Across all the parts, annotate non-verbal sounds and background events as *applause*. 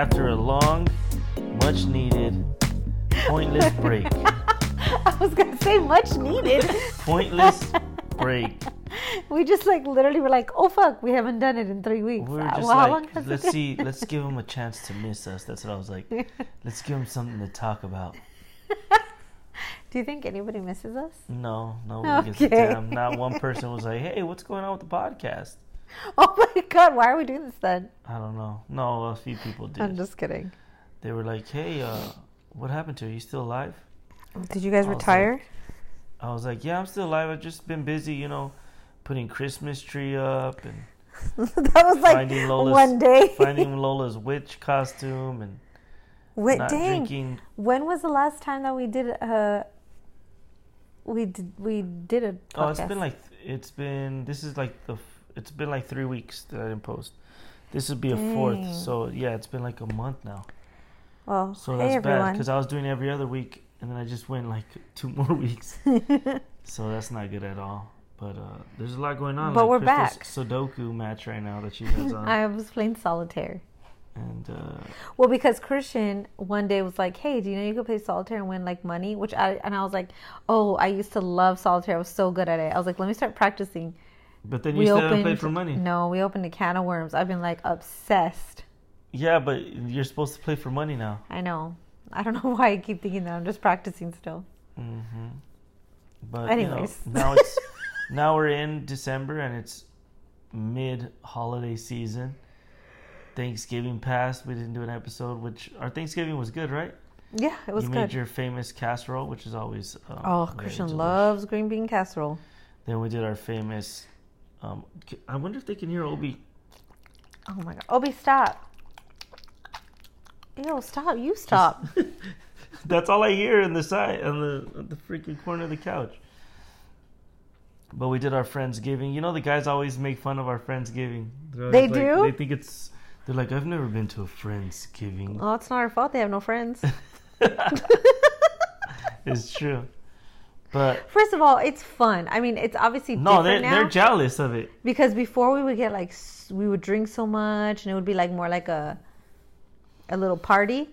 after a long, much needed, pointless break. *laughs* I was gonna say much needed. *laughs* Pointless break. *laughs* we just like literally were like, oh fuck, we haven't done it in three weeks. We were Uh, just well, like, let's see, let's give them a chance to miss us. That's what I was like. Let's give them something to talk about. Do you think anybody misses us? No, nobody gives a Okay. damn. Not one person was like, "Hey, what's going on with the podcast?" *laughs* Oh my god, why are we doing this then? I don't know. No, a few people did. I'm just kidding. They were like, "Hey, uh, what happened to her? You still alive?" Did you guys I retire? I was like, "Yeah, I'm still alive. I've just been busy, you know, putting Christmas tree up and *laughs* that was like finding Lola's one day. *laughs* finding Lola's witch costume and Wait, not dang. drinking." When was the last time that we did uh we did we did a podcast? Oh, it's been like it's been this is like the it's been like three weeks that I didn't post. This would be a fourth, so yeah, it's been like a month now. well, So hey that's bad because I was doing every other week, and then I just went like *laughs* two more weeks. *laughs* so that's not good at all. But uh, there's a lot going on. But like we're Crystal's Sudoku match right now that she *laughs* has on, I was playing solitaire. and uh, Well, because Christian one day was like, "Hey, do you know you could play solitaire and win like money?" Which I and I was like, "Oh, I used to love solitaire. I was so good at it." I was like, "Let me start practicing." But then you still haven't played for money. No, we opened a can of worms. I've been like obsessed. Yeah, but you're supposed to play for money now. I know. I don't *laughs* know why I keep thinking that. I'm just practicing still. Mm-hmm. But Anyways. you know, now it's *laughs* now we're in December and it's mid holiday season. Thanksgiving passed. We didn't do an episode, which our Thanksgiving was good, right? Yeah, it was you good. made your famous casserole, which is always um, oh, Christian loves green bean casserole. Then we did our famous. Um, I wonder if they can hear Obi. Oh my god, Obi, stop! Ew, stop! You stop. *laughs* That's all I hear in the side on the on the freaking corner of the couch. But we did our friendsgiving. You know, the guys always make fun of our friendsgiving. They like- do? They think it's. They're like, I've never been to a friendsgiving. well, it's not our fault. They have no friends. *laughs* *laughs* it's true, but *laughs* First of all, it's fun. I mean, it's obviously no, they're now they're jealous of it. because before we would get like we would drink so much and it would be like more like a a little party,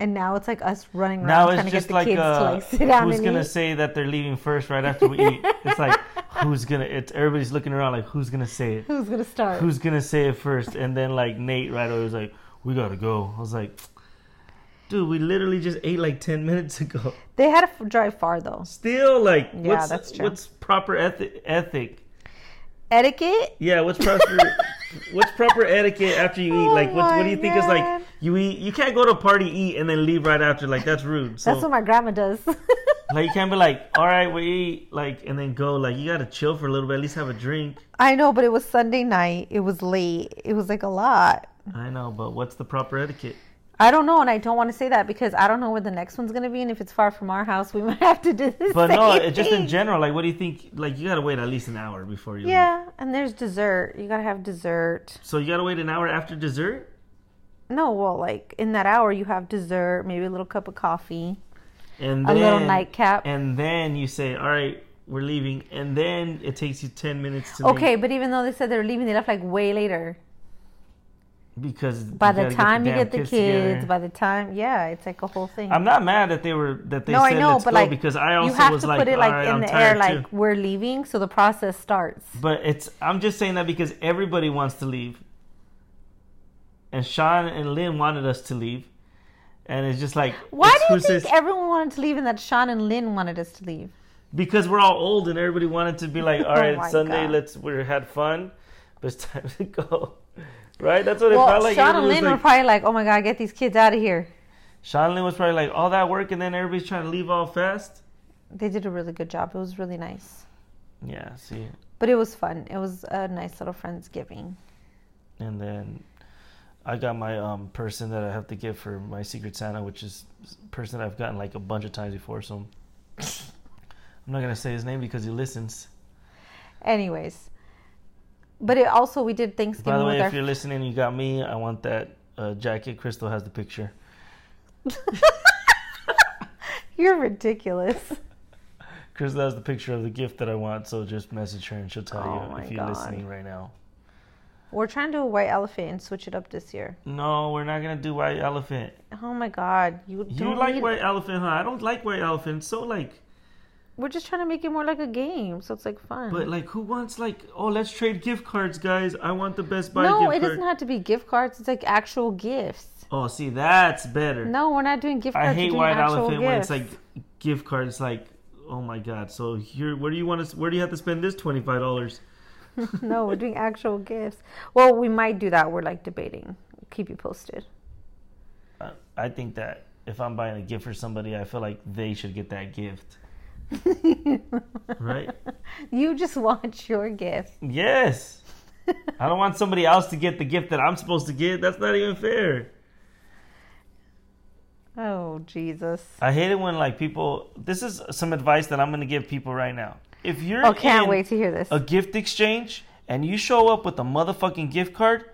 and now it's like us running around Now trying it's to get just the like, kids uh, to like sit down who's gonna eat. say that they're leaving first right after we eat? *laughs* It's like who's gonna? It's everybody's looking around like who's gonna say it? Who's gonna start? Who's gonna say it first? And then like Nate right away was like, "We gotta go." I was like, "Dude, we literally just ate like ten minutes ago." They had to f- drive far though. Still, like, Yeah, what's that's true. what's proper ethic? Ethic? Etiquette. Yeah, what's proper? *laughs* what's proper etiquette after you eat? Oh Like, what, what do you oh my think is like? You eat. You can't go to a party, eat, and then leave right after. Like that's rude. So That's what my grandma does. *laughs* like you can't be like, all right, we eat, like, and then go. Like you gotta chill for a little bit. At least have a drink. I know, but it was Sunday night. It was late. It was like a lot. I know, but what's the proper etiquette? I don't know, and I don't want to say that because I don't know where the next one's gonna be, and if it's far from our house, we *laughs* might have to do this. But no, it, just in general, like, what do you think? Like, you gotta wait at least an hour before you. leave. Yeah, and there's dessert. You gotta have dessert. So you gotta wait an hour after dessert. No, well, like in that hour, you have dessert, maybe a little cup of coffee, and a then, little nightcap. and then you say, "All right, we're leaving," and then it takes you ten minutes to Okay, make, but even though they said they were leaving, they left like way later. Because By the time you get the kids, together. by the time, yeah, it's like a whole thing. I'm not mad that they were that they no, I said know, let's but go like because I also you have was to like, put it like right, in I'm the air, too." like we're leaving, so the process starts. But it's I'm just saying that because everybody wants to leave. And Sean and Lynn wanted us to leave. And it's just like Why do you think everyone wanted to leave and that Sean and Lynn wanted us to leave? because we're all old and everybody wanted to be like, *laughs* all right Oh Sunday, God. let's we had fun, but it's time *laughs* to go. Right? That's what it felt like. Sean and Lynn were probably like, "Oh my god, get these kids out of here." Sean and Lynn was probably like all that work, and then everybody's trying to leave all fast. They did a really good job. It was really nice, Yeah, see, but it was fun. It was a nice little friendsgiving. and then I got my um person that I have to get for my Secret Santa, which is a person I've gotten like a bunch of times before. So *laughs* I'm not gonna say his name because he listens. Anyways, but it also we did Thanksgiving. By the way, if our. you're listening, you got me. I want that uh, jacket. Crystal has the picture. *laughs* You're ridiculous. Crystal has the picture of the gift that I want. So just message her and she'll tell Oh you if you're God. listening right now. We're trying to do a white elephant and switch it up this year. No, we're not gonna do white elephant. Oh my god, you You like need- white elephant, huh? I don't like white elephant. So like, We're just trying to make it more like a game, so it's like fun. but like, who wants like? Oh, let's trade gift cards, guys. I want the Best Buy no, it card. doesn't have to be gift cards. It's like actual gifts. Oh, see, that's better. No, we're not doing gift cards. I hate white elephant when it's like gift cards. Like, oh my god. So here, where do you want to? Where do you have to spend this twenty five dollars? *laughs* no, we're doing actual gifts. Well, we might do that. We're like debating. Keep you posted. I think that if I'm buying a gift for somebody, I feel like they should get that gift. *laughs* Right? You just want your gift. Yes. I don't want somebody else to get the gift that I'm supposed to get. That's not even fair. Oh Jesus. I hate it when like people. This is some advice that I'm going to give people right now. If you're Oh, can't in wait to hear this. a gift exchange and you show up with a motherfucking gift card,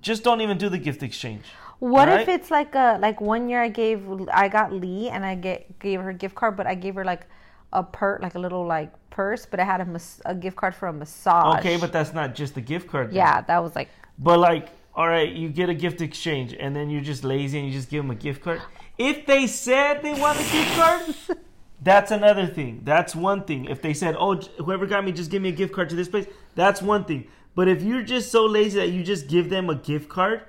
just don't even do the gift exchange. What if it's like a like one year I gave I got Lee and I get gave her a gift card, but I gave her like a per like a little like purse, but it had a mas- a gift card for a massage. Okay, but that's not just the gift card. then. yeah, that was like But like, all right, you get a gift exchange, and then you're just lazy and you just give them a gift card. If they said they want a gift card, *laughs* that's another thing. That's one thing. If they said, "Oh, whoever got me, just give me a gift card to this place," that's one thing. But if you're just so lazy that you just give them a gift card,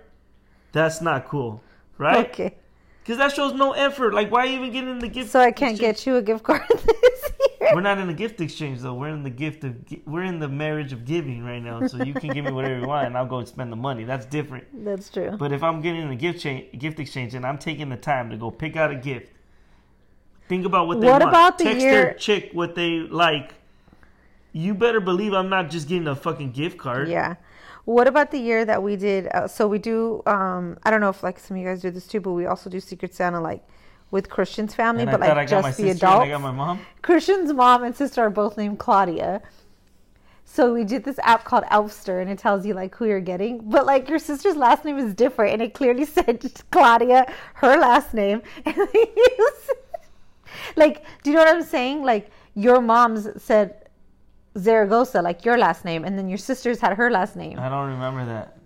that's not cool, right? okay. Because that shows no effort. Like, why even get in the gift? So I can't exchange? get you a gift card *laughs* this year. We're not in the gift exchange though. We're in the gift of. We're in the marriage of giving right now. So you can give me whatever you want, and I'll go spend the money. That's different. That's true. But if I'm getting in a gift cha- gift exchange and I'm taking the time to go pick out a gift, think about what they What want. about the Text year- their chick what they like. You better believe I'm not just getting a fucking gift card. Yeah. What about the year that we did? Uh, so we do. Um, I don't know if like some of you guys do this too, but we also do Secret Santa like with Christian's family, And but I like just the and I got my mom. Christian's mom and sister are both named Claudia. So we did this app called Elfster, and it tells you like who you're getting. But like your sister's last name is different, and it clearly *laughs* said Claudia, her last name, *laughs* and then you said- like, do you know what I'm saying? Like your mom's said Zaragoza, like your last name, and then your sister's had her last name. I don't remember that.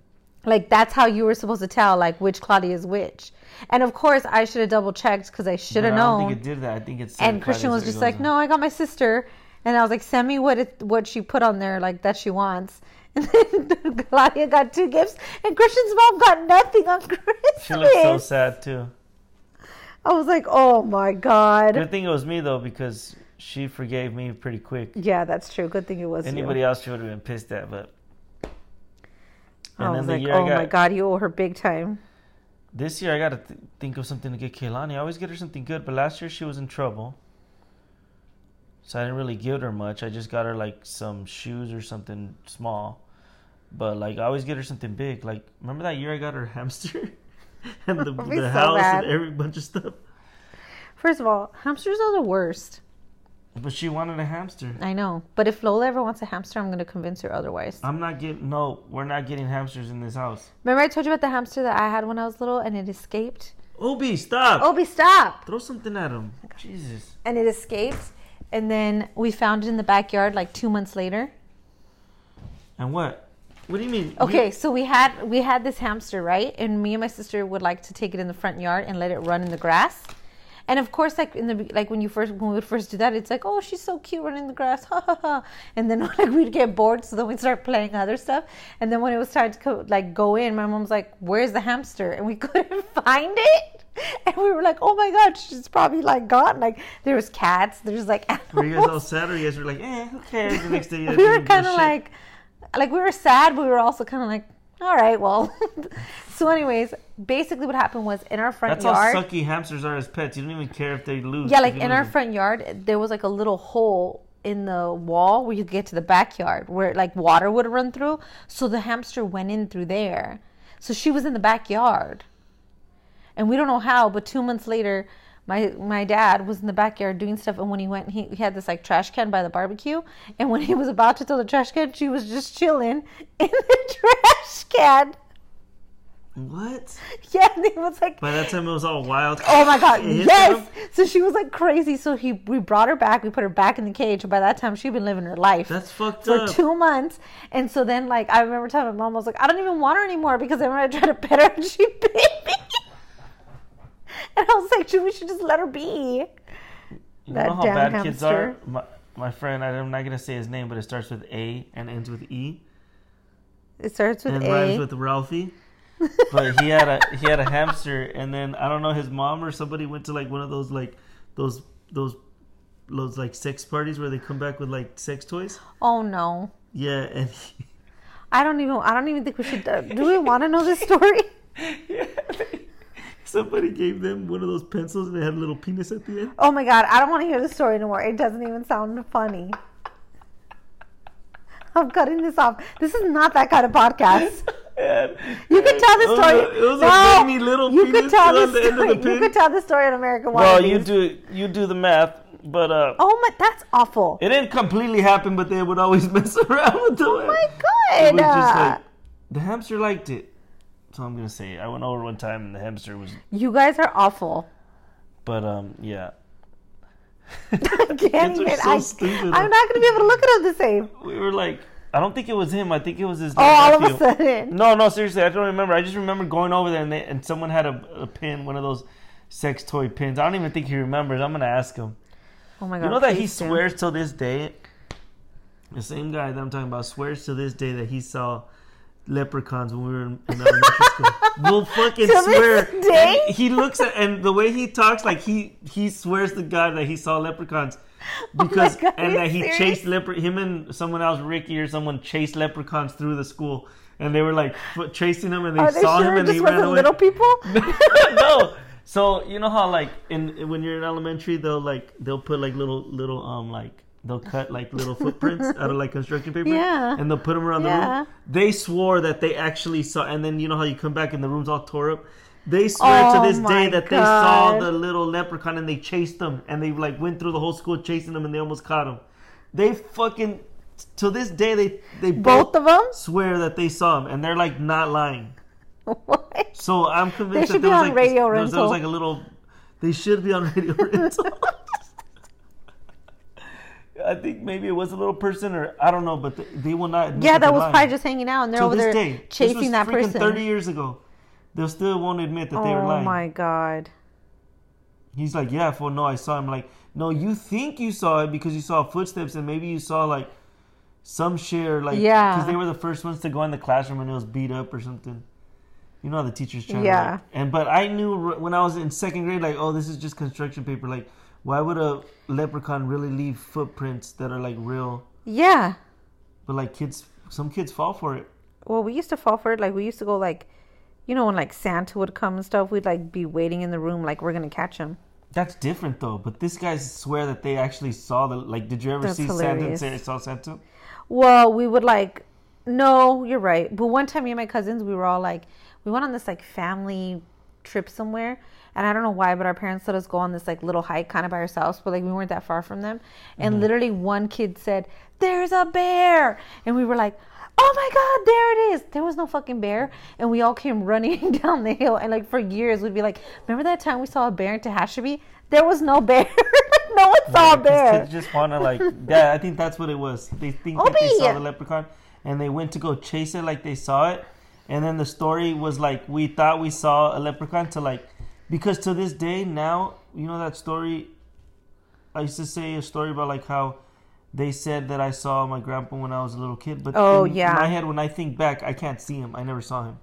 Like that's how you were supposed to tell like which Claudia is which. And of course, I should have double checked because I should have known. I don't think it did that. I think it's. and Christian was just like, "No, I got my sister," and I was like, "Send me what it, what she put on there, like that she wants." *laughs* And then *laughs* Claudia got two gifts, and Christian's mom got nothing on Christmas. She looked so sad too. I was like, "Oh my god!" Good thing it was me though because she forgave me pretty quick. Yeah, that's true. Good thing it was Anybody you. else she would have been pissed at, but. I was like, "Oh got, my god, you owe her big time." This year I gotta th- think of something to get Kaylani. I always get her something good, but last year she was in trouble. So I didn't really give her much. I just got her like some shoes or something small. But like I always get her something big. Like remember that year I got her *laughs* hamster? and the, *laughs* the so house mad. and every bunch of stuff. First of all, hamsters are the worst. But she wanted a hamster. I know, but if Lola ever wants a hamster, I'm gonna convince her otherwise. I'm not getting no, we're not getting hamsters in this house. Remember I told you about the hamster that I had when I was little, and it escaped. Obi, stop! Obi, stop! Throw something at him. Oh Jesus. and it escaped. And then we found it in the backyard like two months later. And what? What do you mean? Okay, so we had we had this hamster, right? And me and my sister would like to take it in the front yard and let it run in the grass. And of course, like in the like when you first when we would first do that, it's like, oh, she's so cute running in the grass, *laughs* ha ha ha. And then *laughs* like we'd get bored, so then we'd start playing other stuff. And then when it was time to co- like go in, my mom's like, "Where's the hamster?" And we *laughs* couldn't find it. And we were like, "Oh my god, she's probably like gone." Like there was cats, there's like Were you guys all sad or you guys were like, eh, who cares? The next day we were kind of like like we were sad but we were also kind of like all right well *laughs* so anyways basically what happened was in our front That's yard how sucky hamsters are as pets. You don't even care if they lose. yeah like in our them. front yard there was like a little hole in the wall where you get to the backyard where like water would run through so the hamster went in through there so she was in the backyard and we don't know how but two months later my my dad was in the backyard doing stuff and when he went he, he had this like trash can by the barbecue and when he was about to throw the trash can she was just chilling in the *laughs* trash can What? Yeah, and he was like, By that time, it was all wild. Oh my god, yes. them. So she was like crazy. So he we brought her back. We put her back in the cage. And By that time, she'd been living her life That's fucked up for two months. And so then, like, I remember telling my mom, I was like, I don't even want her anymore because then when I tried to pet her, and she bit me. *laughs* *laughs* And I was like, we should just let her be? You That know how damn bad kids are? My, my friend, I'm not gonna say his name, but it starts with A and ends with E, It starts with and A. rhymes with Ralphie. but he had a he had a hamster, and then I don't know his mom or somebody went to like one of those like those those those like sex parties where they come back with like sex toys. oh no. Yeah, and he, I don't even. I don't even think we should. Uh, do we want to know this story? yeah, *laughs* they- *laughs* somebody gave them one of those pencils and they had a little penis at the end. Oh my god, I don't want to hear the story anymore. It doesn't even sound funny. *laughs* I'm cutting this off. This is not that kind of podcast. *laughs* And- You could tell the It was story. a- It was no, a tiny little you penis could tell on the the end of story. the You could tell the story in American Well, Wannabes. you do you do the math, but uh, Oh my, that's awful. it didn't completely happen. But they would always *laughs* mess around with the. oh my god! It was just like the hamster liked it, so I'm gonna say I went over one time and the hamster was. you guys are awful. But um, yeah, I can't even. so I, stupid. I'm not going to be able to look at them the same. we were like, I don't think it was him. I think it was his. Oh, all of a sudden. No, no, seriously, I don't remember. I just remember going over there and they, and someone had a, a pin, one of those sex toy pins. I don't even think he remembers. I'm gonna ask him. Oh my god. You know that he swears till this day. The same guy that I'm talking about swears to this day that he saw leprechauns when we were in, in elementary school. *laughs* We'll fucking To swear. He looks at and the way he talks, like he he swears to God that he saw leprechauns *laughs* because Oh God, and that he serious? chased lepre him and someone else, Ricky or someone, chased leprechauns through the school. And they were like foot chasing him, and they Are they saw sure him, and they ran away. little people? *laughs* no. So you know how like in when you're in elementary they'll like they'll put like little little um like they'll cut like *laughs* little footprints out of like construction paper Yeah. and they'll put them around the room. They swore that they actually saw and then you know how you come back and the room's all tore up. They swear Oh to this oh day that they saw the little leprechaun and they chased them and they like went through the whole school chasing them and they almost caught him. They fucking to this day they they Both of them? swear that they saw him and they're like not lying. *laughs* What? So I'm convinced They should that there be was on like Radio there was, there was like a little. They should be on radio *laughs* rental. I think maybe it was a little person, or I don't know, but they, they will not. admit Yeah, that they're was lying. probably just hanging out, and they're over this there day. Chasing that person. Thirty years ago, they still won't admit that they were oh lying. oh my god. He's like, yeah, for no, I saw him. Like, no, you think you saw it because you saw footsteps, and maybe you saw like some shit, or like, Yeah. because they were the first ones to go in the classroom and it was beat up or something. You know how the teachers trying Yeah. to like, and but I knew when I was in second grade, like, oh, this is just construction paper. Like, why would a leprechaun really leave footprints that are like real? Yeah. But like kids, some kids fall for it. Well, we used to fall for it. Like we used to go like, you know, when like Santa would come and stuff, we'd like be waiting in the room like we're gonna catch him. That's different though. But this guys swear that they actually saw the like. Did you ever That's see Santa and hilarious. say saw Santa? Well, we would like, no, you're right. But one time, me and my cousins, we were all like, we went on this like family trip somewhere, and I don't know why, but our parents let us go on this like little hike, kind of by ourselves, but like we weren't that far from them. And mm-hmm. literally, one kid said, "There's a bear," and we were like. Oh my God! There it is. There was no fucking bear, and we all came running *laughs* down the hill. And like for years, we'd be like, "Remember that time we saw a bear in Tehachapi? There was no bear. *laughs* no one saw a bear." Kids just want to like. *laughs* Yeah, I think that's what it was. They think that they saw the leprechaun, and they went to go chase it like they saw it, and then the story was like we thought we saw a leprechaun to like, because to this day now you know that story. I used to say a story about like how they said that I saw my grandpa when I was a little kid, but Oh, in yeah. my head when I think back, I can't see him. I never saw him.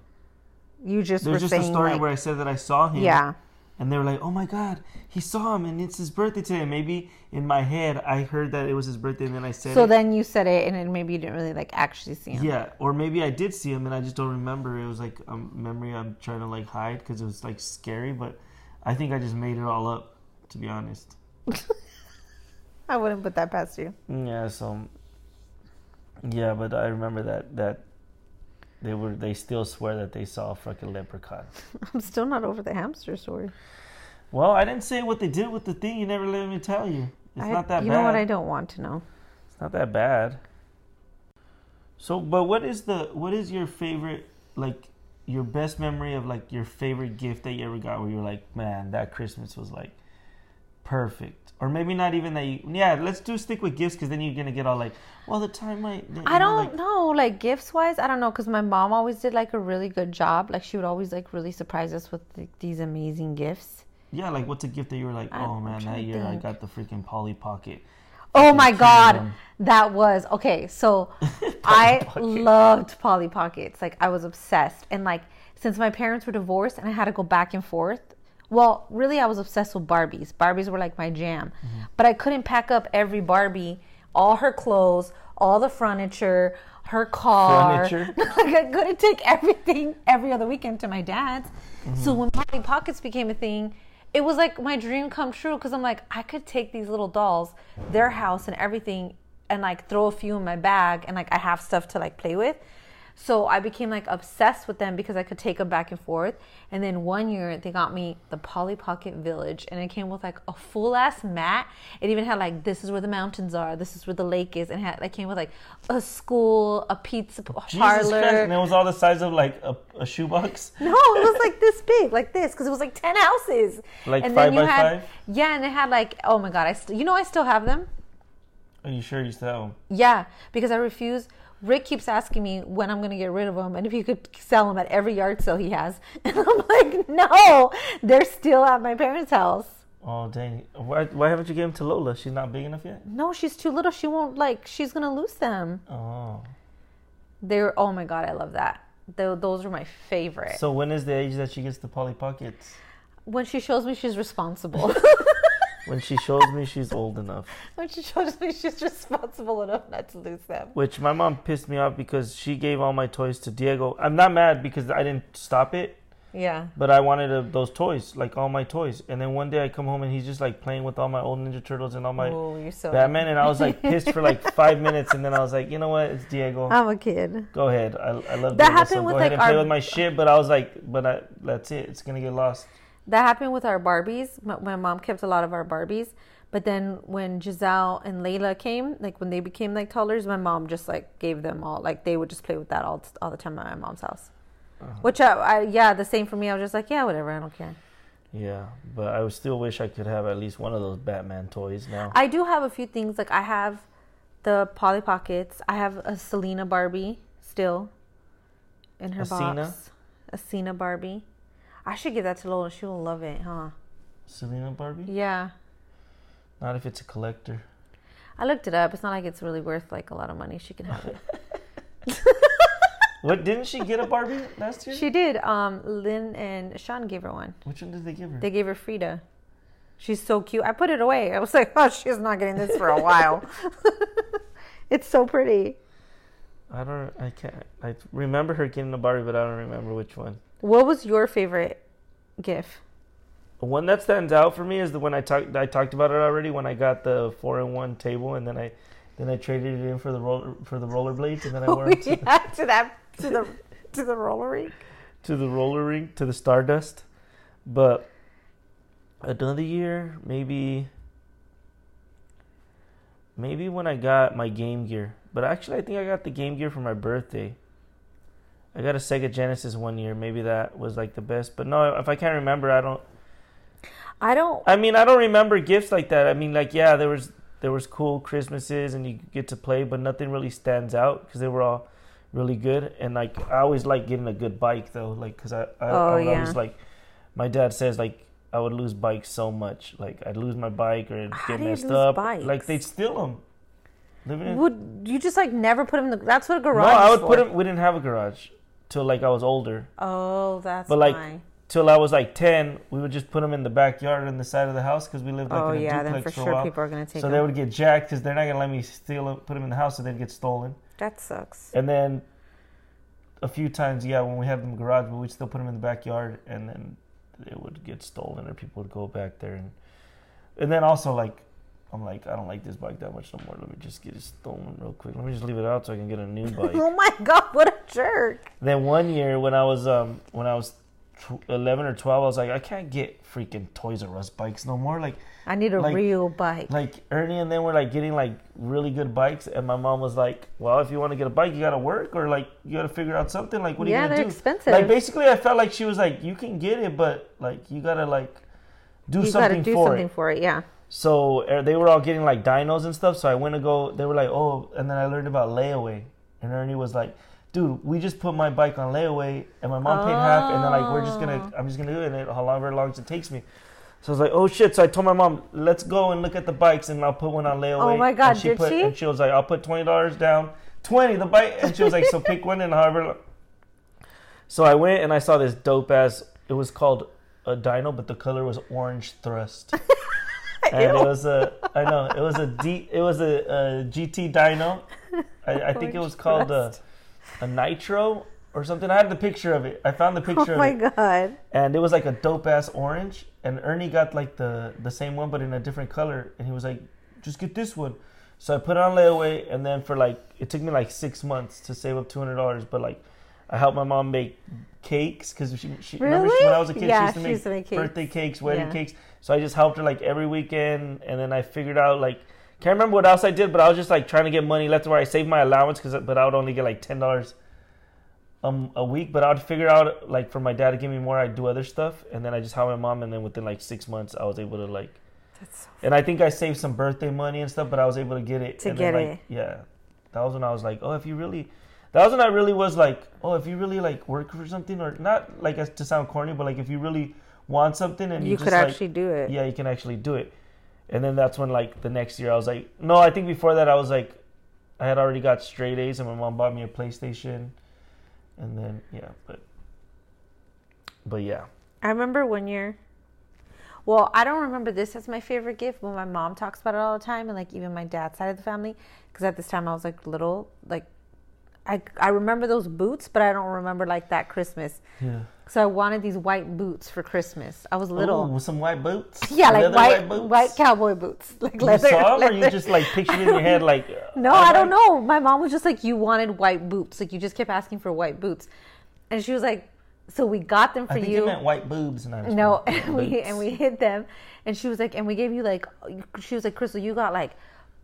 You just There's were just a story like, where I said that I saw him. yeah. And they were like, "Oh my God, he saw him, and it's his birthday today." Maybe in my head, I heard that it was his birthday, and then I said, So it. then you said it, and then maybe you didn't really like actually see him. "Yeah," or maybe I did see him, and I just don't remember. It was like a memory I'm trying to like hide because it was like scary. But I think I just made it all up, to be honest. *laughs* I wouldn't put that past you. Yeah. So. Yeah, but I remember that that they were they still swear that they saw a fucking leprechaun. *laughs* I'm still not over the hamster story. Well, I didn't say what they did with the thing. You never let me tell you. It's I, not that bad. you bad. know what? I don't want to know. It's not that bad. So, but what is the what is your favorite like your best memory of like your favorite gift that you ever got, where you're like, man, that Christmas was like perfect, or maybe not even that. You, yeah, let's do stick with gifts because then you're gonna get all like, well, the time might. I know, don't like- know, like gifts wise, I don't know, because my mom always did like a really good job. Like she would always like really surprise us with like, these amazing gifts. Yeah, like what's a gift that you were like, I'm- oh man, that year I got the freaking Polly Pocket. Oh my god, Kingdom. that was okay. So *laughs* I Pocket. loved Polly Pockets. Like I was obsessed, and like since my parents were divorced and I had to go back and forth. Well, really, I was obsessed with Barbies. Barbies were like my jam, Mm-hmm. but I couldn't pack up every Barbie, all her clothes, all the furniture, her car. Furniture? *laughs* like I couldn't take everything every other weekend to my dad's. Mm-hmm. So when Polly Pockets became a thing, it was like my dream come true because I'm like, I could take these little dolls, their house and everything, and like throw a few in my bag, and like I have stuff to like play with. So I became like obsessed with them because I could take them back and forth. And then one year they got me the Polly Pocket Village, and it came with like a full ass mat. It even had like this is where the mountains are, this is where the lake is, and it had like came with like a school, a pizza parlor. And it was all the size of like a, a shoebox. *laughs* No, it was like this big, like this, because it was like ten houses. Like and five then you by had, five? Yeah, and it had like, oh my god, I still, you know, I still have them. Are you sure you still have 'em? Yeah, because I refuse. Rick keeps asking me when I'm gonna get rid of them and if he could sell them at every yard sale he has, *laughs* and I'm like, no, they're still at my parents' house. Oh dang! Why, why haven't you given them to Lola? She's not big enough yet. No, she's too little. She won't like. She's gonna lose them. Oh, They're. Oh my god, I love that. Tho- those are my favorite. so when is the age that she gets the Polly Pockets? when she shows me she's responsible. *laughs* When she shows me she's old enough. *laughs* when she shows me she's responsible enough not to lose them. Which my mom pissed me off because she gave all my toys to Diego. I'm not mad because I didn't stop it, Yeah. but I wanted uh those toys, like all my toys. And then one day I come home and he's just like playing with all my old Ninja Turtles and all my oh, you're so. Batman, and I was like *laughs* pissed for like five minutes, and then I was like, you know what? It's Diego. I'm a kid. Go ahead. I, I love That Diego, happened so with, go ahead like, and play with my shit. But I was like, but I, that's it. It's gonna get lost. That happened with our Barbies. My, my mom kept a lot of our Barbies, but then when Giselle and Layla came, like when they became like toddlers, my mom just like gave them all. Like they would just play with that all all the time at my mom's house. Uh-huh. Which I, I yeah, the same for me. I was just like, yeah, whatever, I don't care. Yeah, but I would still wish I could have at least one of those Batman toys now. I do have a few things. Like I have the Polly Pockets. I have a Selena Barbie still in her A Cena? box. A Cena Barbie. I should give that to Lola. She will love it, huh? Selena Barbie? Yeah. Not if it's a collector. I looked it up. It's not like it's really worth like a lot of money. She can have it. *laughs* *laughs* What didn't she get a Barbie last year? she did. Um, Lynn and Sean gave her one. Which one did they give her? They gave her Frida. She's so cute. I put it away. I was like, *laughs* oh, she's not getting this for a while. it's so pretty. I don't. I can't. I remember her getting a Barbie, but I don't remember which one. What was your favorite gift? The one that stands out for me is the one I talked. I talked about it already when I got the four in one table, and then I, then I traded it in for the roller for the rollerblades, and then I *laughs* wore it to, yeah, to that to the to the roller rink. to the roller rink to the Stardust. But another year, maybe, maybe when I got my Game Gear. But actually, I think I got the Game Gear for my birthday. I got a Sega Genesis one year. Maybe that was like the best. But no, if I can't remember, I don't. I don't. I mean, I don't remember gifts like that. I mean, like yeah, there was there was cool Christmases and you get to play, but nothing really stands out because they were all really good. And like I always like getting a good bike though, like because I I, Oh, I yeah. always like my dad says like I would lose bikes so much, like I'd lose my bike or it'd How get do you messed lose up, bikes? like they'd steal them. Living in, Would you just like never put them in the? That's what a garage. no. I is would put for. them. We didn't have a garage till like I was older. Oh, that's But, like, why. Till I was like ten, we would just put them in the backyard on the side of the house because we lived like Oh in a yeah, then duplex for for sure people are gonna take them. So them. they would get jacked because they're not gonna let me steal them, put them in the house, so they'd get stolen. That sucks. And then a few times, yeah, when we had them in the garage, but we'd still put them in the backyard, and then they would get stolen, or people would go back there, and and then also like. I'm like, I don't like this bike that much no more. Let me just get it stolen real quick. Let me just leave it out so I can get a new *laughs* bike. Oh my god, what a jerk! then one year when I was um when I was tw- 11 or 12, I was like, I can't get freaking Toys R Us bikes no more. Like, I need a Like- real bike. like Ernie and them were like getting like really good bikes, and my mom was like, "Well, if you want to get a bike, you gotta work, or like you gotta figure out something. Like, what are Yeah, you gonna do? Yeah, they're do?" expensive. Like, basically, I felt like she was like, "You can get it, but like you gotta like do you something to do for something it." for it. Yeah. So uh, they were all getting like dinos and stuff. So I went to go. They were like, "Oh," and then I learned about layaway, and Ernie was like. Dude, we just put my bike on layaway, and my mom paid half, and then like we're just gonna, Oh. I'm just gonna do it, and however long it takes me. So I was like, oh shit. So I told my mom, let's go and look at the bikes and I'll put one on layaway. Oh my God, and she did put, she? And she was like, I'll put $20 down. 20 the bike. And she was like, so *laughs* pick one and however. lo-" So I went and I saw this dope ass, it was called a dyno, but the color was orange thrust. *laughs* *laughs* and it was a, I know, it was a D, it was a, a GT dyno. I, I think it was called uh, a, a nitro or something. I had the picture of it. I found the picture oh of it. Oh my it god. and it was like a dope ass orange. And Ernie got like the the same one, but in a different color. And he was like, "Just get this one." So I put it on layaway, and then for like it took me like six months to save up two hundred dollars. But like, I helped my mom make cakes because she she remember she, Really? when I was a kid Yeah, she used to make, used to make cakes. birthday cakes, wedding Yeah. cakes. So I just helped her like every weekend, and then I figured out like. Can't remember what else I did, but I was just like trying to get money left where I saved my allowance, cause but I would only get like ten dollars um, a week, but I'd figure out like for my dad to give me more, I'd do other stuff, and then I just helped my mom, and then within like six months, I was able to like, That's so and I think I saved some birthday money and stuff, but I was able to get it To and then, get like, it. Yeah, that was when I was like, oh, if you really, that was when I really was like, oh, if you really like work for something, or not like as to sound corny, but like if you really want something and you, you just could like, actually do it. yeah, you can actually do it. And then that's when like the next year I was like, no, I think before that I was like, I had already got straight A's, and my mom bought me a PlayStation, and then yeah, but but yeah, I remember one year. Well, I don't remember this as my favorite gift, but my mom talks about it all the time, and like even my dad's side of the family, because at this time I was like little. Like, I I remember those boots, but I don't remember like that Christmas. yeah. So I wanted these white boots for Christmas. I was little. Ooh, with some white boots. *laughs* yeah, like Leather white boots. white cowboy boots, *laughs* like leather. You leather. saw 'em, or you just like pictured in your head like. *laughs* No, I don't know. My mom was just like, you wanted white boots. Like you just kept asking for white boots, and she was like, so we got them for I think you. you meant white boobs. And I was No, and we and we hid them, and she was like, and we gave you like, she was like, Crystal, you got like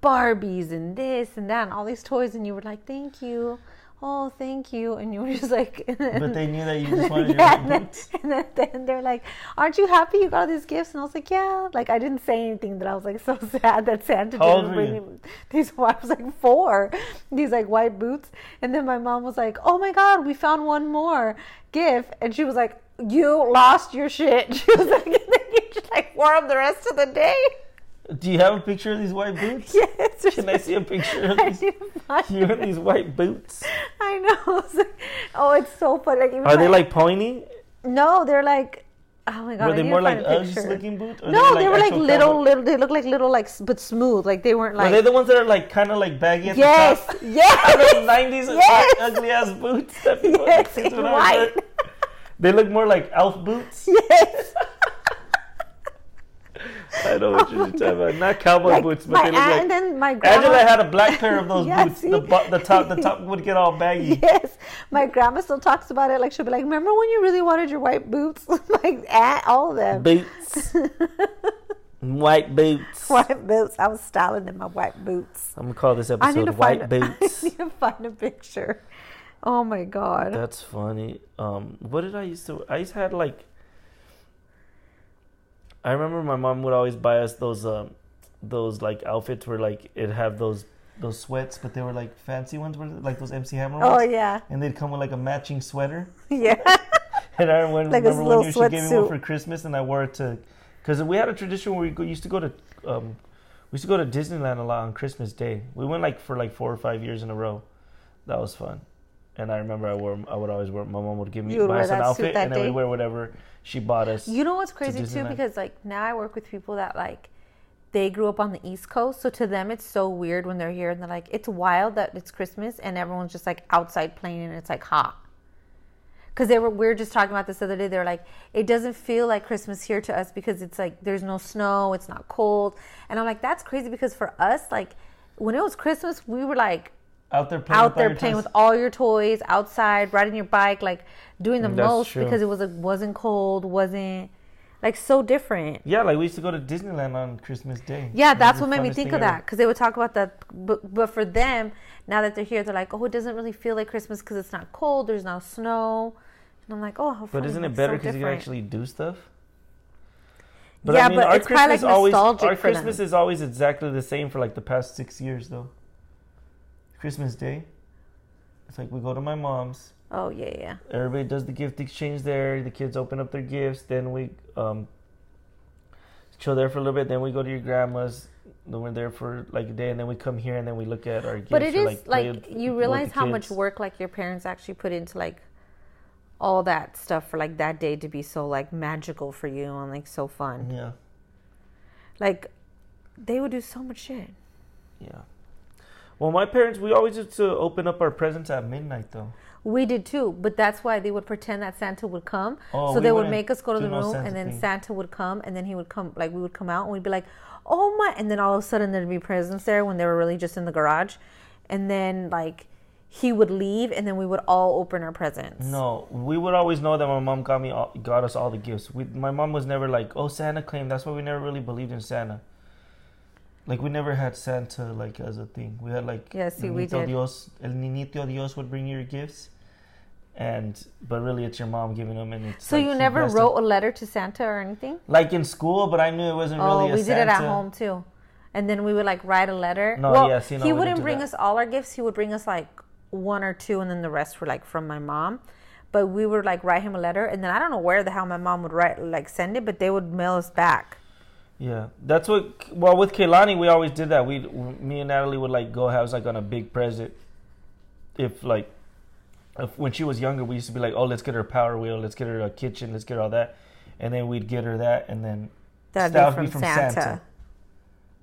Barbies and this and that and all these toys, and you were like, thank you, oh, thank you, and you were just like, *laughs* But they knew that you just wanted your yeah, white and then, and then, then they're like, aren't you happy you got all these gifts? And I was like, yeah. Like I didn't say anything. That I was like so *laughs* sad that Santa How didn't bring me these. *laughs* I was like four. These like white boots, and then my mom was like, oh my god, we found one more gift, and she was like. You lost your shit. She was like, and then you just like wore them the rest of the day. Do you have a picture of these white boots? *laughs* Yes. Can I see a picture of *laughs* these? You in these white boots? I know. *laughs* Like, oh, it's so funny. Like, Are they like pointy? No, they're like. Oh my god! Were they more like Uggs looking boots? No, they were like little, cowboy- little. They look like little, like but smooth. Like they weren't Are like. they the ones that are like kind of like baggy at yes, the top? yes, Those 90s Yes. ugly ass boots that people yes, in would always wear. white. They look more like elf boots. yes. I know what you're talking about. *laughs* Not cowboy Like, boots, but my they look like. and then my grandma. Angela had a black pair of *laughs* those Yeah, boots. see? The, the top, the top *laughs* would get all baggy. Yes, my grandma still talks about it. Like she'll be like, "Remember when you really wanted your white boots?" like aunt, all of them. Boots, white boots. white boots. I was styling in my white boots. I'm gonna call this episode "White a- Boots." I need to find a picture. Oh my god. That's funny. Um, what did I used to? I used to have like. I remember my mom would always buy us those um, those like outfits where like it have those those sweats, but they were like fancy ones, were like those MC Hammer oh ones, yeah, and they'd come with like a matching sweater. *laughs* yeah. *laughs* And I remember, Like remember year she gave me one for Christmas, and I wore it to, because we had a tradition where we go, used to go to, um, we used to go to Disneyland a lot on Christmas Day. We went like for like four or five years in a row. That was fun. And I remember I wore, I would always wear. My mom would give me would buy us an outfit, and then we wear whatever she bought us. You know what's crazy too? Because like now I work with people that like they grew up on the East Coast, so to them it's so weird when they're here and they're like, it's wild that it's Christmas and everyone's just like outside playing and it's like hot. Because they were, we were just talking about this the other day. they're like, it doesn't feel like Christmas here to us because it's like there's no snow, it's not cold, and I'm like, that's crazy because for us, like when it was Christmas, we were like out there playing out with all there your playing toys. with all your toys outside, riding your bike, like doing the That's most true. because it was like wasn't cold, wasn't like so different. Yeah, like we used to go to Disneyland on Christmas Day. Yeah, that's what made me think of ever. that because they would talk about that. But, but for them, now that they're here, they're like, oh, it doesn't really feel like Christmas because it's not cold. There's no snow. And I'm like, oh, how But funny, isn't it better so because you can actually do stuff? Yeah, but it's kinda like always our for them. Christmas is always exactly the same for like the past six years though. Christmas Day, it's like we go to my mom's. Oh yeah, yeah. Everybody does the gift exchange there. The kids open up their gifts. Then we um, chill there for a little bit. Then we go to your grandma's. Then we're there for like a day, and then we come here, and then we look at our gifts. But it or, is play like, you realize how much work like your parents actually put into like all that stuff for like that day to be so like magical for you and like so fun. Yeah, Like they would do so much shit. yeah. Well, my parents, we always used to open up our presents at midnight, though. We did too, but that's why they would pretend that Santa would come. Oh, so they would make us go to the room, Santa and then thing. Santa would come, and then he would come, like we would come out, and we'd be like, "Oh my!" And then all of a sudden there'd be presents there when they were really just in the garage, and then like he would leave, and then we would all open our presents. No, we would always know that my mom got me, all, got us all the gifts. We, my mom was never like, "Oh, Santa claimed." That's why we never really believed in Santa. Like we never had Santa like as a thing. We had like Yeah, see, we did. Dios, El Niñito Dios would bring you your gifts, and but really it's your mom giving them, and So like, you never wrote a letter to Santa or anything? like in school, but I knew it wasn't Oh, really. a we did it at home too. And then we would like write a letter. No, well, yeah, see, no, he wouldn't bring that. us all our gifts. He would bring us like one or two, and then the rest were like from my mom. But we would like write him a letter, and then I don't know where the hell my mom would write like send it, but they would mail us back. Yeah, that's what. Well, with Kaylani, we always did that. We, me and Natalie would like go house like on a big present. If like, if when she was younger, we used to be like, oh, let's get her a power wheel, let's get her a kitchen, let's get her all that, and then we'd get her that, and then That'd that be from, Santa.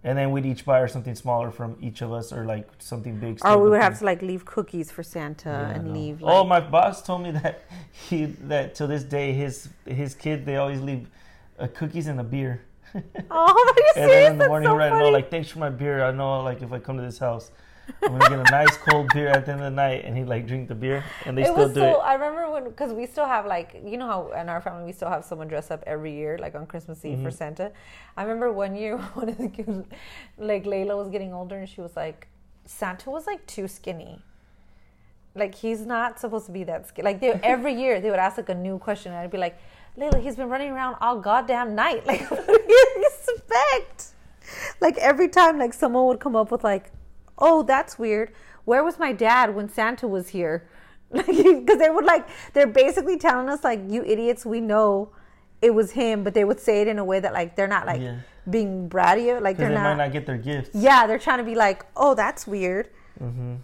and then we'd each buy her something smaller from each of us, or like something big. Or we would have to like leave cookies for Santa Yeah, and leave. oh, my boss told me *laughs* that he that to this day his his kid they always leave uh, cookies and a beer. *laughs* oh, are you And serious? then in the That's morning, so right? funny. No, like thanks for my beer. I know, like if I come to this house, I'm gonna get a nice cold beer at the end of the night, and he like drink the beer, and they it still was do so. it. I remember when because we still have like you know how in our family we still have someone dress up every year like on Christmas Eve for Mm-hmm. Santa. I remember one year *laughs* one of the kids, like Layla was getting older and she was like, Santa was like too skinny. Like he's not supposed to be that skinny. Like they, every year they would ask like a new question and I'd be like, Layla, he's been running around all goddamn night. *laughs* Like what do you expect? Like every time like someone would come up with like, oh that's weird. Where was my dad when Santa was here? *laughs* Because they would like they're basically telling us like you idiots we know it was him, but they would say it in a way that like they're not like Yeah. being bratty. Like they're they not, might not get their gifts. Yeah, they're trying to be like, oh that's weird. Mm-hmm.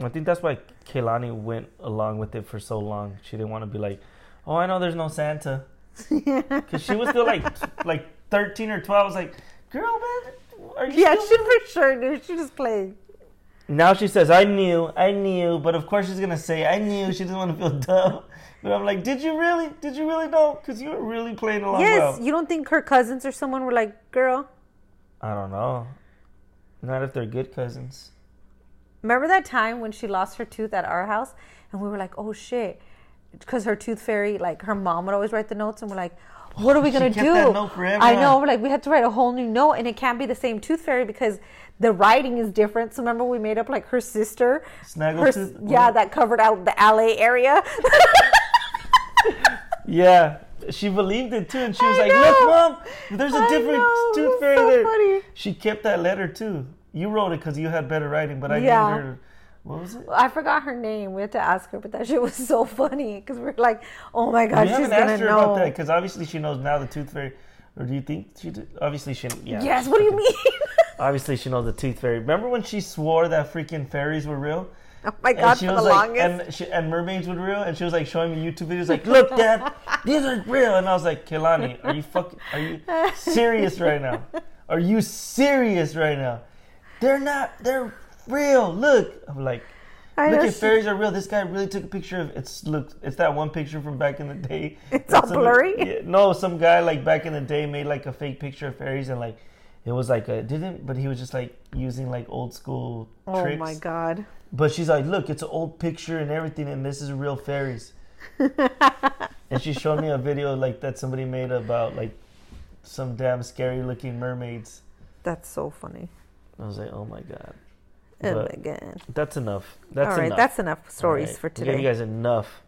I think that's why Kaylani went along with it for so long. She didn't want to be like, oh, I know there's no Santa, *laughs* because she was still like like 13 or 12. I was like, girl, man, are you? Yeah, she for sure knew. She just played. Now she says, I knew, I knew, but of course she's gonna say, I knew. She doesn't want to feel *laughs* dumb. But I'm like, did you really? Did you really know? Because you were really playing along Yes, well. you don't think her cousins or someone were like, girl, I don't know. Not if they're good cousins. remember that time when she lost her tooth at our house? And we were like, oh shit. Because her tooth fairy, like her mom would always write the notes, and we're like, what are we gonna do? I know, we're like, we had to write a whole new note, and it can't be the same tooth fairy because the writing is different. So remember, we made up like her sister, her, Snaggletooth? yeah, that covered out the LA area. *laughs* Yeah, she believed it too, and she was I like, know. "Look, mom, there's a different tooth fairy so there." funny. She kept that letter too. You wrote it because you had better writing, but I Yeah. named her. What was it? I forgot her name. We had to ask her, but that shit was so funny because we are like, oh my god, we she's haven't gonna asked her know. about that because obviously she knows now the tooth fairy. Or do you think she? Did? Obviously she. Yeah. Yes, what do you mean? *laughs* Obviously she knows the tooth fairy. Remember when she swore that freaking fairies were real? oh my And god, she for the was like, longest. and, she, and mermaids were real, and she was like showing me YouTube videos, like, "Look, Dad, these are real." And I was like, "Kaylani, are you fucking? Are you serious right now? Are you serious right now? They're not. They're real. Look." I'm like, I "Look know she- fairies are real." This guy really took a picture of it's. Look, it's that one picture from back in the day. *laughs* It's all Some- blurry? *laughs* yeah, no, some guy like back in the day made like a fake picture of fairies and like It was like a didn't, but he was just like using like old school Oh tricks. my god. But she's like, look, it's an old picture and everything, and this is real fairies. *laughs* and she showed me a video like that somebody made about like some damn scary looking mermaids. That's so funny. I was like, oh my god. Oh But my god. that's enough. That's All right, enough. that's enough stories right. for gave today. you guys enough.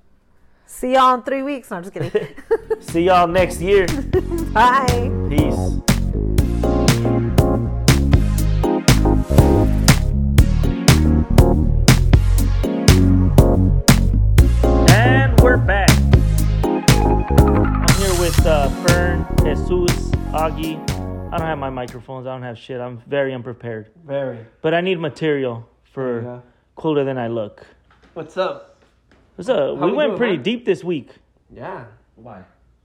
See y'all in three weeks. No, I'm just kidding. *laughs* See y'all next year. *laughs* Bye. Peace. And we're back. I'm here with uh, Fern, Jesus, Augie. I don't have my microphones. I don't have shit. I'm very unprepared. Very. But I need material for Yeah. cooler than I look. What's up? What's up? How we we went doing, pretty man? deep this week. Yeah. Why?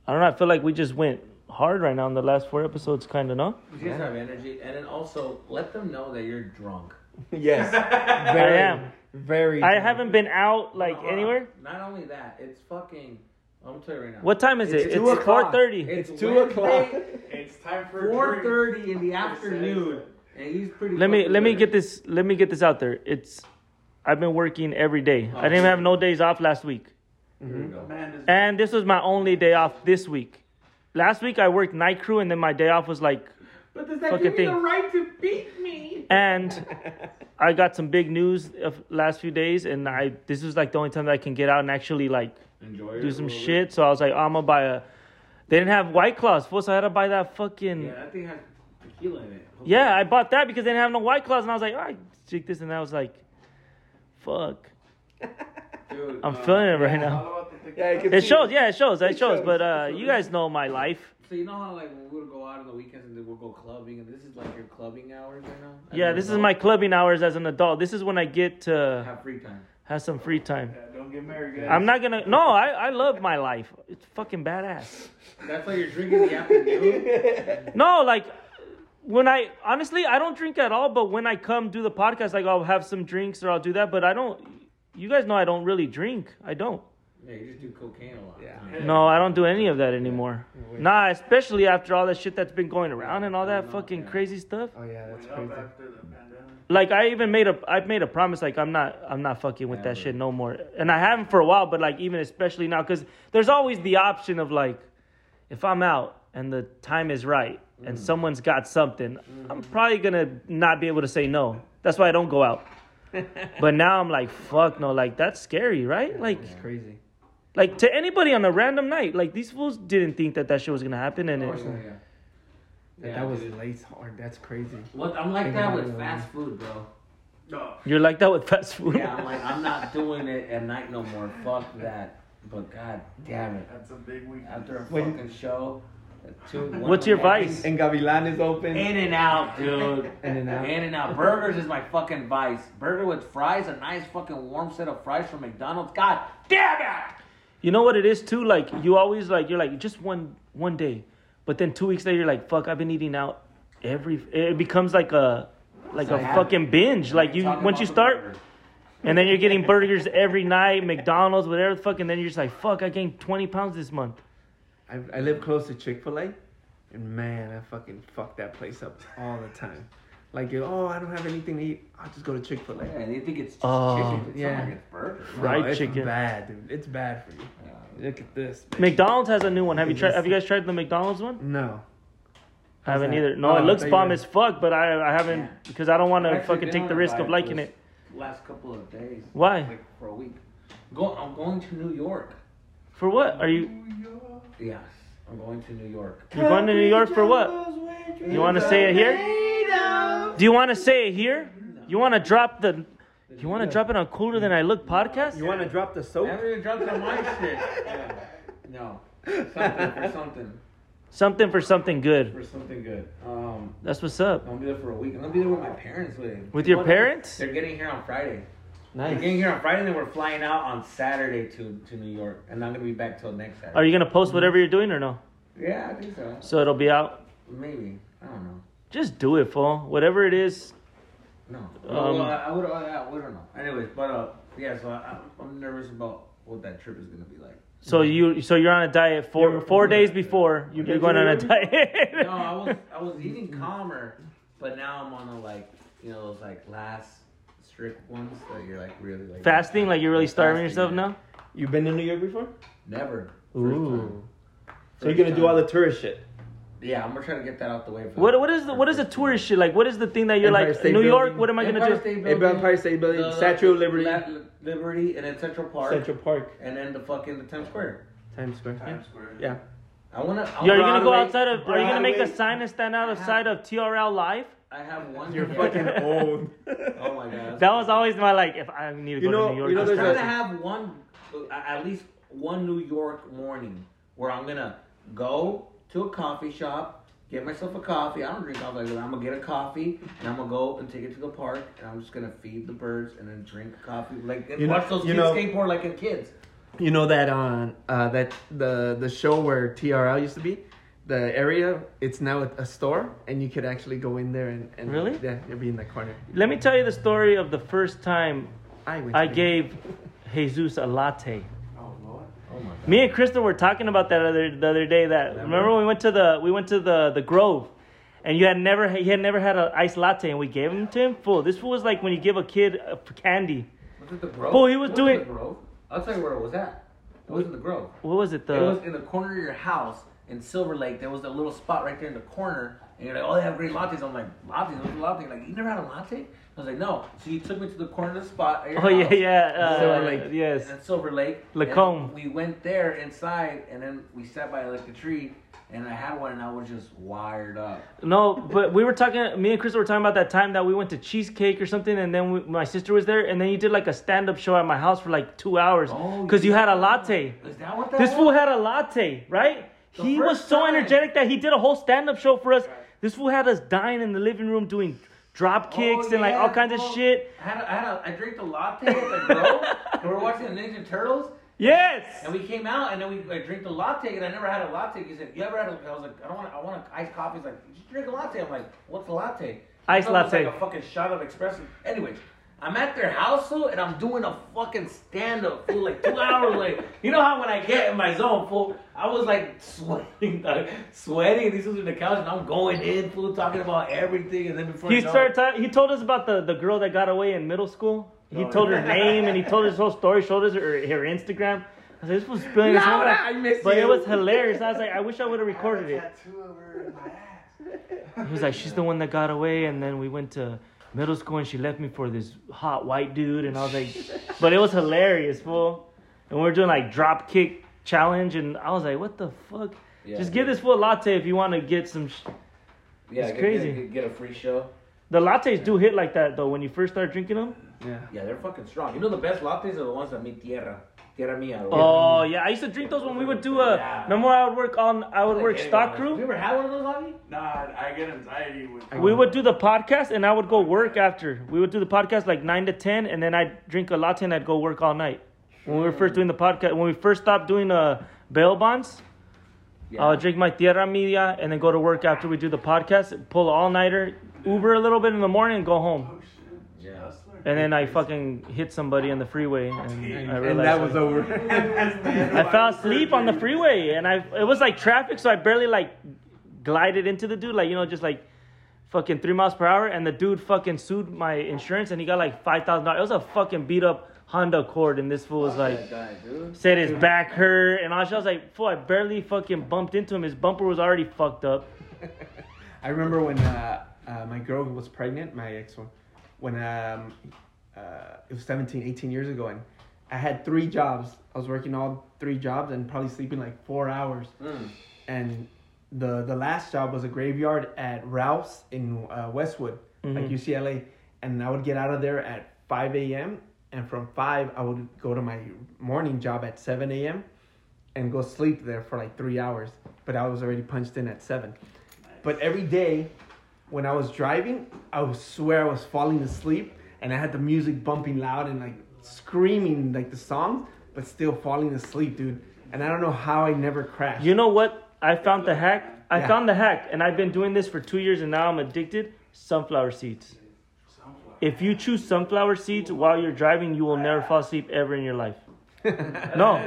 I don't know. I feel like we just went hard right now in the last four episodes, kind of, no? You just have energy, and then also let them know that you're drunk. *laughs* Yes. *laughs* I am. Very. I haven't been out like Hold on. anywhere. Not only that, it's fucking. I'm gonna tell you right now. What time is it? It's two It's o'clock. four thirty. It's, It's two o'clock. It's time for a Four drink. thirty in the afternoon, and he's pretty. Let me fucking let me get this let me get this out there. It's I've been working every day. I didn't have no days off last week. Mm-hmm. Here we go. Man, this And this was my only day off this week. Last week I worked night crew and then my day off was like But does that Fucking give you thing. the right to beat me? and *laughs* I got some big news of last few days and I this was like the only time that I can get out and actually like Enjoy do some little bit. shit. So I was like, I'm gonna buy a they didn't have white claws, fool, so I had to buy that fucking Yeah, that thing has tequila in it. Yeah, I bought that because they didn't have no white claws, and I was like, all right, check this, and I was like, fuck, *laughs* Dude, I'm uh, feeling it right all now. Yeah, you can It shows, yeah, it shows, it It shows. shows, But uh, shows. you guys know my life. So you know how like we would go out on the weekends and then we'll go clubbing, and this is like your clubbing hours right now. As Yeah, an this is my clubbing hours as an adult. This is when I get to have free time. Have some free time. Yeah, don't get married, guys. I'm not gonna. No, I I love my life. It's fucking badass. That's why you're drinking in the afternoon. *laughs* No, like when I honestly I don't drink at all. But when I come do the podcast, like I'll have some drinks or I'll do that. But I don't. You guys know I don't really drink. I don't. Yeah, you just do cocaine a lot. Yeah. No, I don't do any of that anymore. Nah, especially after all that shit that's been going around and all that oh, fucking crazy stuff. Oh yeah, that's crazy. after the pandemic. Like I even made a I've made a promise like I'm not I'm not fucking with that shit no more. And I haven't for a while, but like even especially now cuz there's always the option of like if I'm out and the time is right and mm. someone's got something, I'm mm-hmm. probably going to not be able to say no. That's why I don't go out. *laughs* but now I'm like fuck no, like that's scary, right? Like It's crazy. Like to anybody on a random night, like these fools didn't think that that shit was going to happen and Of it, course, yeah. That, Yeah, that was dude. lace hard. That's crazy. What I'm like Think that with it, fast food, bro. No. you're like that with fast food. Yeah, I'm like I'm not doing it at night no more. Fuck that. But god damn it, That's a big week. after a When- fucking show, two, one What's your in the morning- vice? And Gavilan is open. In and out, dude. *laughs* In and out. In and out. Burgers is my fucking vice. Burger with fries, a nice fucking warm set of fries from McDonald's. God damn it! You know what it is too? Like you always like you're like just one one day, but then two weeks later you're like fuck I've been eating out every. It becomes like a like a Yeah. fucking binge. Like you once you start, and then you're getting burgers every night, McDonald's, whatever the fuck, and then you're just like fuck I gained twenty pounds this month. I, I live close to Chick Fil A, and man, I fucking fuck that place up all the time. Like, you oh, I don't have anything to eat. I'll just go to Chick Fil A. Yeah, and you think it's just Oh. chicken. It's Yeah. not like it's burger. Fried it's chicken. bad, dude. It's bad for you. Yeah. Look at this. bitch. McDonald's has a new one. Have you tried? Have you guys tried the McDonald's one? No. I haven't that? either. No, Oh, it I looks thought you bomb were- as fuck, but I I haven't Yeah. because I don't want I've to actually fucking been take on the a risk diet of liking this it. Last couple of days. Why? Like for a week. Go, I'm going to New York. For what? Are you Yes, I'm going to New York. you going to New York for what? You want to say it here? Do you want to say it here? You want to drop the? You want to drop it on Cooler Than I Look podcast? You want to drop the soap? haven't even dropped it on my *laughs* shit. Yeah. No. Something for something. Something for something good. For something good. Um, That's what's up. I'm gonna be there for a week. I'm gonna be there with my parents with With your parents? They're getting here on Friday. Nice. They're getting here on Friday, and then we're flying out on Saturday to, to New York, and I'm gonna be back till next Saturday. Are you gonna post whatever you're doing or no? Yeah, I think so. So it'll be out. Maybe. I don't know. Just do it, fool. Whatever it is. No. Um, well, I, I would. I, I, we don't know. Anyways, but uh, yeah. So I, I'm- I'm nervous about what that trip is gonna be like. So you so you're on a diet four You're- four days before you're Did going you on a diet. *laughs* No, I was I was eating calmer, but now I'm on a like you know those like last strict ones that you're like really like Fasting, like you're really starving Fasting, yourself now. You've been to New York before? Never. First Ooh. time. So you're gonna do all the tourist shit. Yeah, I'm gonna try to get that out the way. For What what is the what is the tourist shit like? What is the thing that you're Empire like State New York? Building. What am I gonna Empire do? Empire Building, Empire State Building, the- Statue of Liberty, La- Liberty, and then Central Park, Central Park, and then the fucking the Times Square. Times Square. Times Square. Yeah. I wanna. I Yo, are you wanna gonna go outside of? Are you gonna make a sign and stand out outside of TRL Live? I have one. You're yeah. fucking *laughs* old. Oh my god. That was always my like. If I need to You go know- to New York, you know I'm there's trying a- to have one, uh, at least one New York morning where I'm gonna go to a coffee shop, get myself a coffee. I don't drink coffee, but I'm gonna get a coffee and I'm gonna go and take it to the park and I'm just gonna feed the birds and then drink coffee, like and You know- watch those you kids know- skateboard like in kids. You know that on uh, that the the show where TRL used to be, the area it's now a, a store and you could actually go in there and, and Really? yeah you'll be in the corner. Let me tell you the story of the first time I went. I gave Jesus a latte. Oh Lord. Oh my god. Me and Crystal were talking about that other the other day. That remember when we went to the we went to the the Grove, and you had never he had never had an iced latte, and we gave him to him full. This was like when you give a kid a candy. Was it the Grove? Oh, he was It doing- the Grove. I'll tell you where it was at. It was in the Grove. What was it? it was in the corner of your house in Silver Lake. There was a little spot right there in the corner, and you're like, "Oh, they have great lattes." I'm like, "Lattes? What's a latte?" Like, you never had a latte? I was like, "No." So you took me to the corner of the spot. Oh yeah house, yeah uh, Silver Lake. yes. And Silver Lake. Lacombe. We went there inside, and then we sat by like a tree, and I had one, and I was just wired up. No, but we were talking. Me and Crystal were talking about that time that we went to cheesecake or something, and then we, my sister was there, and then you did like a stand up show at my house for like two hours Oh, because you had a latte. Is that what that This was? fool had a latte, right? The he was so time. energetic that he did a whole stand-up show for us. This fool had us dying in the living room doing drop oh, kicks Oh, and like yeah, all kinds of shit. I had a, I had a, I drank the latte at the Grove. and we were watching the Ninja Turtles. Yes. And we came out and then we I drank the latte and I never had a latte. He said, "You ever had?" A, I was like, "I don't want. I want an iced coffee." He's like, "Just drink a latte." I'm like, "What's a latte?" Iced thought it was latte. Like a fucking shot of espresso. Anyways, I'm at their house though, and I'm doing a fucking stand up fool like two hours like you know how when I get in my zone fool, I was like sweating, *laughs* like, sweating. And these was in the couch and I'm going in fool talking about everything. And then before He started. Ta- he told us about the the girl that got away in middle school. He Oh, told her name and he told *laughs* his whole story. Showed us her, her Instagram. I said, "This was spilling." his Laura, I But you. it was hilarious. I was like, "I wish I would *laughs* have recorded it." Tattoo of her in my ass. He was like, she's the one that got away, and then we went to middle school, and she left me for this hot white dude, and I was like, but it was hilarious, fool. And we were doing like drop kick challenge, and I was like, what the fuck? Yeah, Just give this fool a latte if you want to get some. Sh- Yeah, It's get, crazy. Get, get a free show. the lattes do hit like that though when you first start drinking them. Yeah. Yeah, they're fucking strong. You know the best lattes are the ones that meet tierra, tierra Oh yeah, I used to drink those when we would do a. Yeah. Remember I would work on? I would work stock Have you crew. ever had one of those, Avi? Nah, I get anxiety with. We would do the podcast, and I would go work after. We would do the podcast like nine to ten, and then I'd drink a latte and I'd go work all night. When we were first doing the podcast, when we first stopped doing uh, bail bonds, I would drink my Tierra Mia and then go to work after we do the podcast, pull all nighter, Uber a little bit in the morning, and go home. Oh shit. Yeah. Hustler. And then I fucking hit somebody on the freeway, and I realized And that was *laughs* over. I fell asleep on the freeway, and I it was like traffic, so I barely like glided into the dude, like you know, just like fucking three miles per hour, and the dude fucking sued my insurance, and he got like five thousand dollars. It was a fucking beat up Honda Accord, and this fool was like guy, dude. said his back hurt, and all shit. I was like, fool, I barely fucking bumped into him. His bumper was already fucked up. *laughs* I remember when uh, uh, my girl was pregnant, my ex one, when um, uh, it was 17, 18 years ago, and I had three jobs. I was working all three jobs and probably sleeping like four hours. Mm. And the the last job was a graveyard at Ralph's in uh, Westwood, like Mhm. UCLA. And I would get out of there at 5 a.m. And from 5, I would go to my morning job at 7 a.m. and go sleep there for like three hours. But I was already punched in at 7. But every day when I was driving, I would swear I was falling asleep and I had the music bumping loud and like screaming like the songs, but still falling asleep, dude. And I don't know how I never crashed. You know what? I found the hack. I Yeah. found the hack, and I've been doing this for two years, and now I'm addicted. Sunflower seeds. Sunflower. If you choose sunflower seeds while you're driving, you will never fall asleep ever in your life. *laughs* No,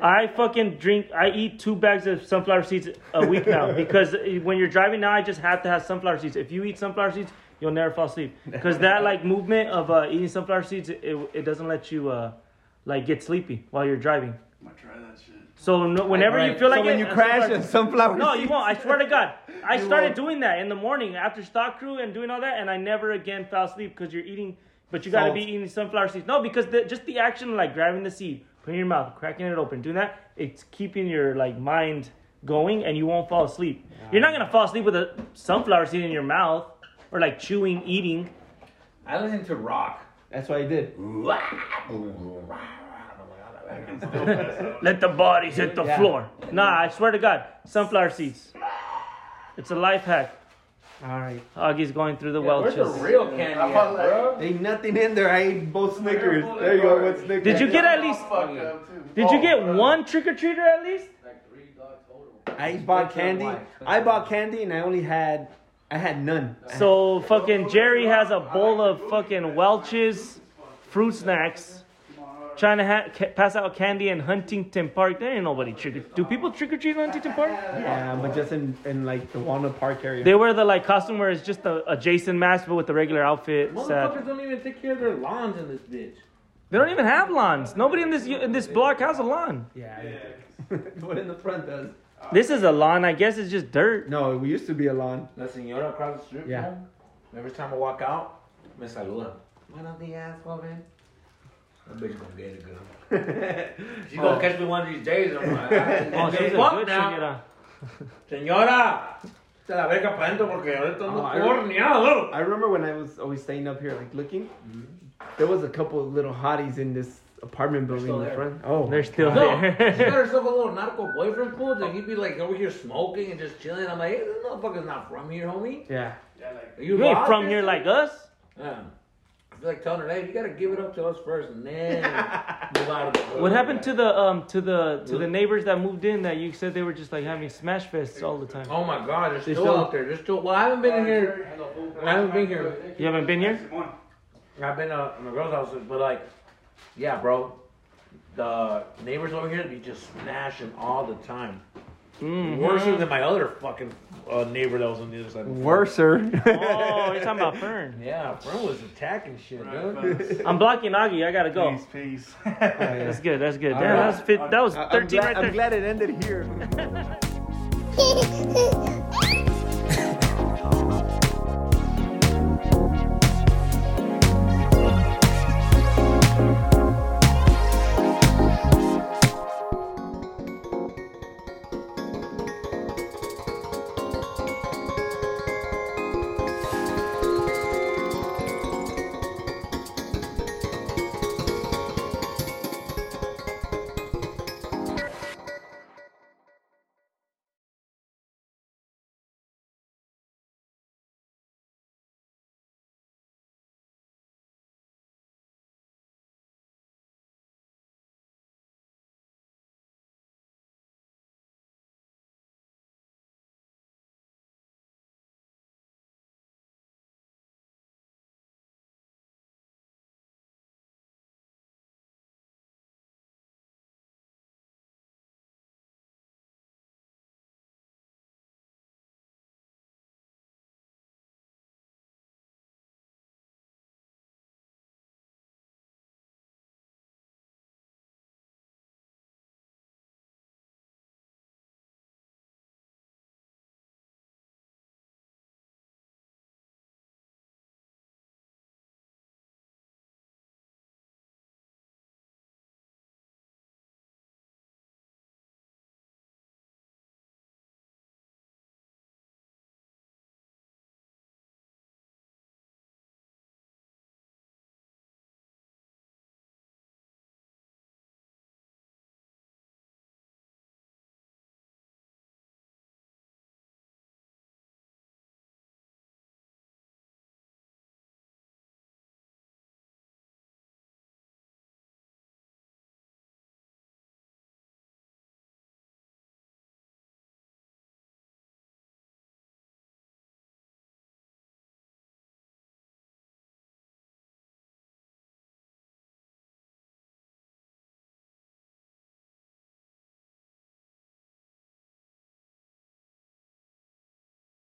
I fucking drink. I eat two bags of sunflower seeds a week now *laughs* because when you're driving now, I just have to have sunflower seeds. If you eat sunflower seeds, you'll never fall asleep because *laughs* that like movement of uh, eating sunflower seeds, it, it doesn't let you uh, like get sleepy while you're driving. I'm gonna try that shit. So no, whenever you Right. feel like when it, you crash and sunflower no, you won't. I swear to God. I You started won't. doing that in the morning after stock crew and doing all that, and I never again fell asleep because you're eating, but you got to Salt. be eating sunflower seeds. No, because the, just the action like grabbing the seed, putting it in your mouth, cracking it open, doing that, it's keeping your like mind going, and you won't fall asleep. You're not gonna fall asleep with a sunflower seed in your mouth or like chewing, eating. I listen to rock. That's what I did. I can still pass out. Let the bodies hit the Yeah. floor. Nah, I swear to God, sunflower seeds. It's a life hack. All right. Augie's going through the Where's the real candy at, bro? Ain't nothing in there. I ate both Snickers. There you go. What's Snickers? Did you get at least? fucked up, too. Did you Oh, get one trick or treater at least? I bought candy. I bought candy and I only had, I had none. So fucking Jerry has a bowl of fucking Welch's fruit snacks, trying to ha- ca- pass out candy in Huntington Park. There ain't nobody trick or Do people trick or treat in Huntington Park? Yeah, but just in, in like the Walnut Park area. They wear the like costume where it's just a, a Jason mask but with the regular outfit. Motherfuckers Sad. don't even take care of their lawns in this bitch. They don't even have lawns. Nobody in this in this block has a lawn. yeah. yeah. *laughs* what in the front does? This is a lawn. I guess it's just dirt. No, it used to be a lawn. La señora across the street, Yeah. bro, every time I walk out, me saluda. Buenos días, joven. That bitch gonna get it good. *laughs* She's gonna oh. catch me one of these days. I'm like, I- ah, *laughs* Oh, she's a fuck good now. señora. Señora, se la verga para adentro porque ahorita Oh, ando I- corneado. I remember when I was always staying up here, like looking. Mm-hmm. There was a couple of little hotties in this apartment building still in the front. Oh, They're still No, there. she got *laughs* herself a little narco boyfriend fool, and he'd be like over here smoking and just chilling. I'm like, hey, this motherfucker's not from here, homie. yeah. Yeah, like, Are you, You ain't from here like us. Yeah. I feel like telling her, hey, you gotta give it up to us first, and then *laughs* move out of the hood. What happened to the um to the to the neighbors that moved in that you said they were just like having smash fests all the time? Oh my God, they're They still, still- out there. They're still. Well, I haven't been in here. I haven't been here. You haven't been here? I've been uh, in my girl's house, but like, yeah, bro. The neighbors over here, be just smashing all the time. Mhm. Worse than my other fucking uh, neighbor that was on the other side. Worser. Oh, you're talking about Fern. *laughs* Yeah, Fern was attacking shit, Right, dude. *laughs* I'm blocking Augie. I gotta go. Peace, peace. *laughs* That's good. That's good. Damn, right. that was fit, that was I- I'm 13 glad, right I'm glad it ended here.